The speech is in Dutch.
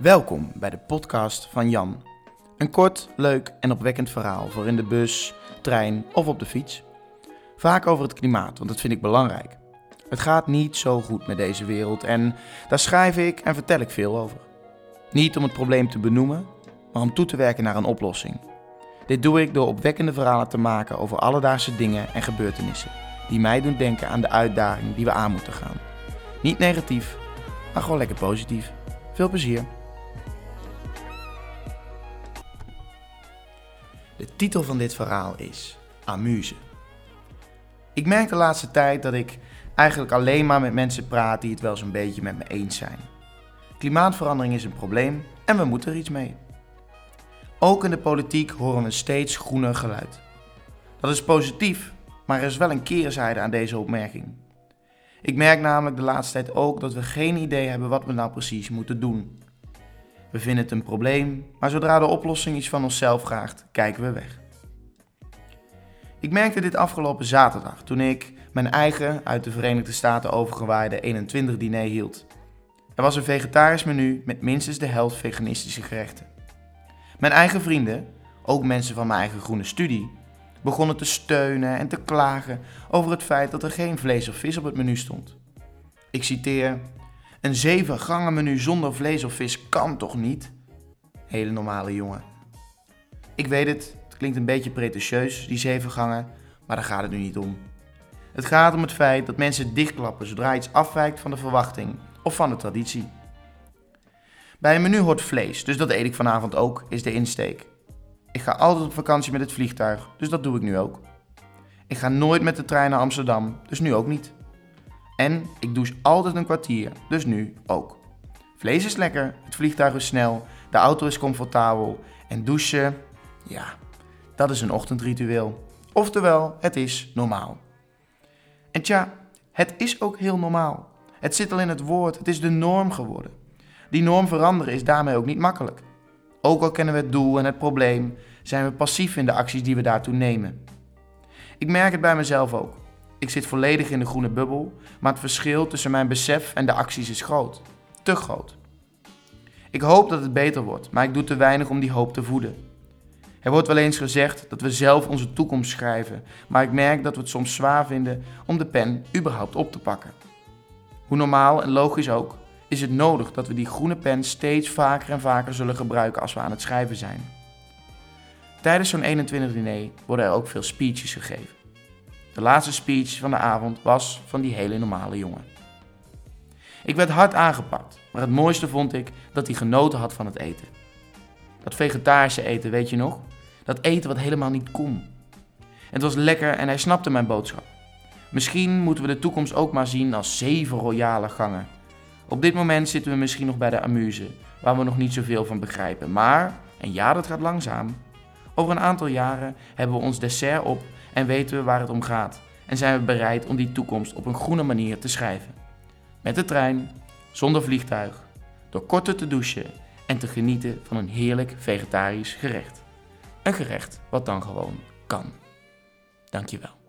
Welkom bij de podcast van Jan. Een kort, leuk en opwekkend verhaal voor in de bus, trein of op de fiets. Vaak over het klimaat, want dat vind ik belangrijk. Het gaat niet zo goed met deze wereld en daar schrijf ik en vertel ik veel over. Niet om het probleem te benoemen, maar om toe te werken naar een oplossing. Dit doe ik door opwekkende verhalen te maken over alledaagse dingen en gebeurtenissen die mij doen denken aan de uitdaging die we aan moeten gaan. Niet negatief, maar gewoon lekker positief. Veel plezier. De titel van dit verhaal is Amuse. Ik merk de laatste tijd dat ik eigenlijk alleen maar met mensen praat die het wel zo'n beetje met me eens zijn. Klimaatverandering is een probleem en we moeten er iets mee. Ook in de politiek horen we steeds groener geluid. Dat is positief, maar er is wel een keerzijde aan deze opmerking. Ik merk namelijk de laatste tijd ook dat we geen idee hebben wat we nou precies moeten doen. We vinden het een probleem, maar zodra de oplossing iets van onszelf vraagt, kijken we weg. Ik merkte dit afgelopen zaterdag toen ik mijn eigen uit de Verenigde Staten overgewaaide 21 diner hield. Er was een vegetarisch menu met minstens de helft veganistische gerechten. Mijn eigen vrienden, ook mensen van mijn eigen groene studie, begonnen te steunen en te klagen over het feit dat er geen vlees of vis op het menu stond. Ik citeer: Een zeven gangen menu zonder vlees of vis kan toch niet? Hele normale jongen. Ik weet het, het klinkt een beetje pretentieus, die zeven gangen, maar daar gaat het nu niet om. Het gaat om het feit dat mensen dichtklappen zodra iets afwijkt van de verwachting of van de traditie. Bij een menu hoort vlees, dus dat eet ik vanavond ook, is de insteek. Ik ga altijd op vakantie met het vliegtuig, dus dat doe ik nu ook. Ik ga nooit met de trein naar Amsterdam, dus nu ook niet. En ik douche altijd een kwartier, dus nu ook. Vlees is lekker, het vliegtuig is snel, de auto is comfortabel en douchen, ja, dat is een ochtendritueel. Oftewel, het is normaal. En tja, het is ook heel normaal. Het zit al in het woord, het is de norm geworden. Die norm veranderen is daarmee ook niet makkelijk. Ook al kennen we het doel en het probleem, zijn we passief in de acties die we daartoe nemen. Ik merk het bij mezelf ook. Ik zit volledig in de groene bubbel, maar het verschil tussen mijn besef en de acties is groot. Te groot. Ik hoop dat het beter wordt, maar ik doe te weinig om die hoop te voeden. Er wordt wel eens gezegd dat we zelf onze toekomst schrijven, maar ik merk dat we het soms zwaar vinden om de pen überhaupt op te pakken. Hoe normaal en logisch ook, is het nodig dat we die groene pen steeds vaker en vaker zullen gebruiken als we aan het schrijven zijn. Tijdens zo'n 21 diner worden er ook veel speeches gegeven. De laatste speech van de avond was van die hele normale jongen. Ik werd hard aangepakt, maar het mooiste vond ik dat hij genoten had van het eten. Dat vegetarische eten, weet je nog? Dat eten wat helemaal niet kon. Het was lekker en hij snapte mijn boodschap. Misschien moeten we de toekomst ook maar zien als zeven royale gangen op dit moment zitten we misschien nog bij de amuse, waar we nog niet zoveel van begrijpen. Maar, en ja, dat gaat langzaam. Over een aantal jaren hebben we ons dessert op en weten we waar het om gaat. En zijn we bereid om die toekomst op een groene manier te schrijven. Met de trein, zonder vliegtuig, door korter te douchen en te genieten van een heerlijk vegetarisch gerecht. Een gerecht wat dan gewoon kan. Dankjewel.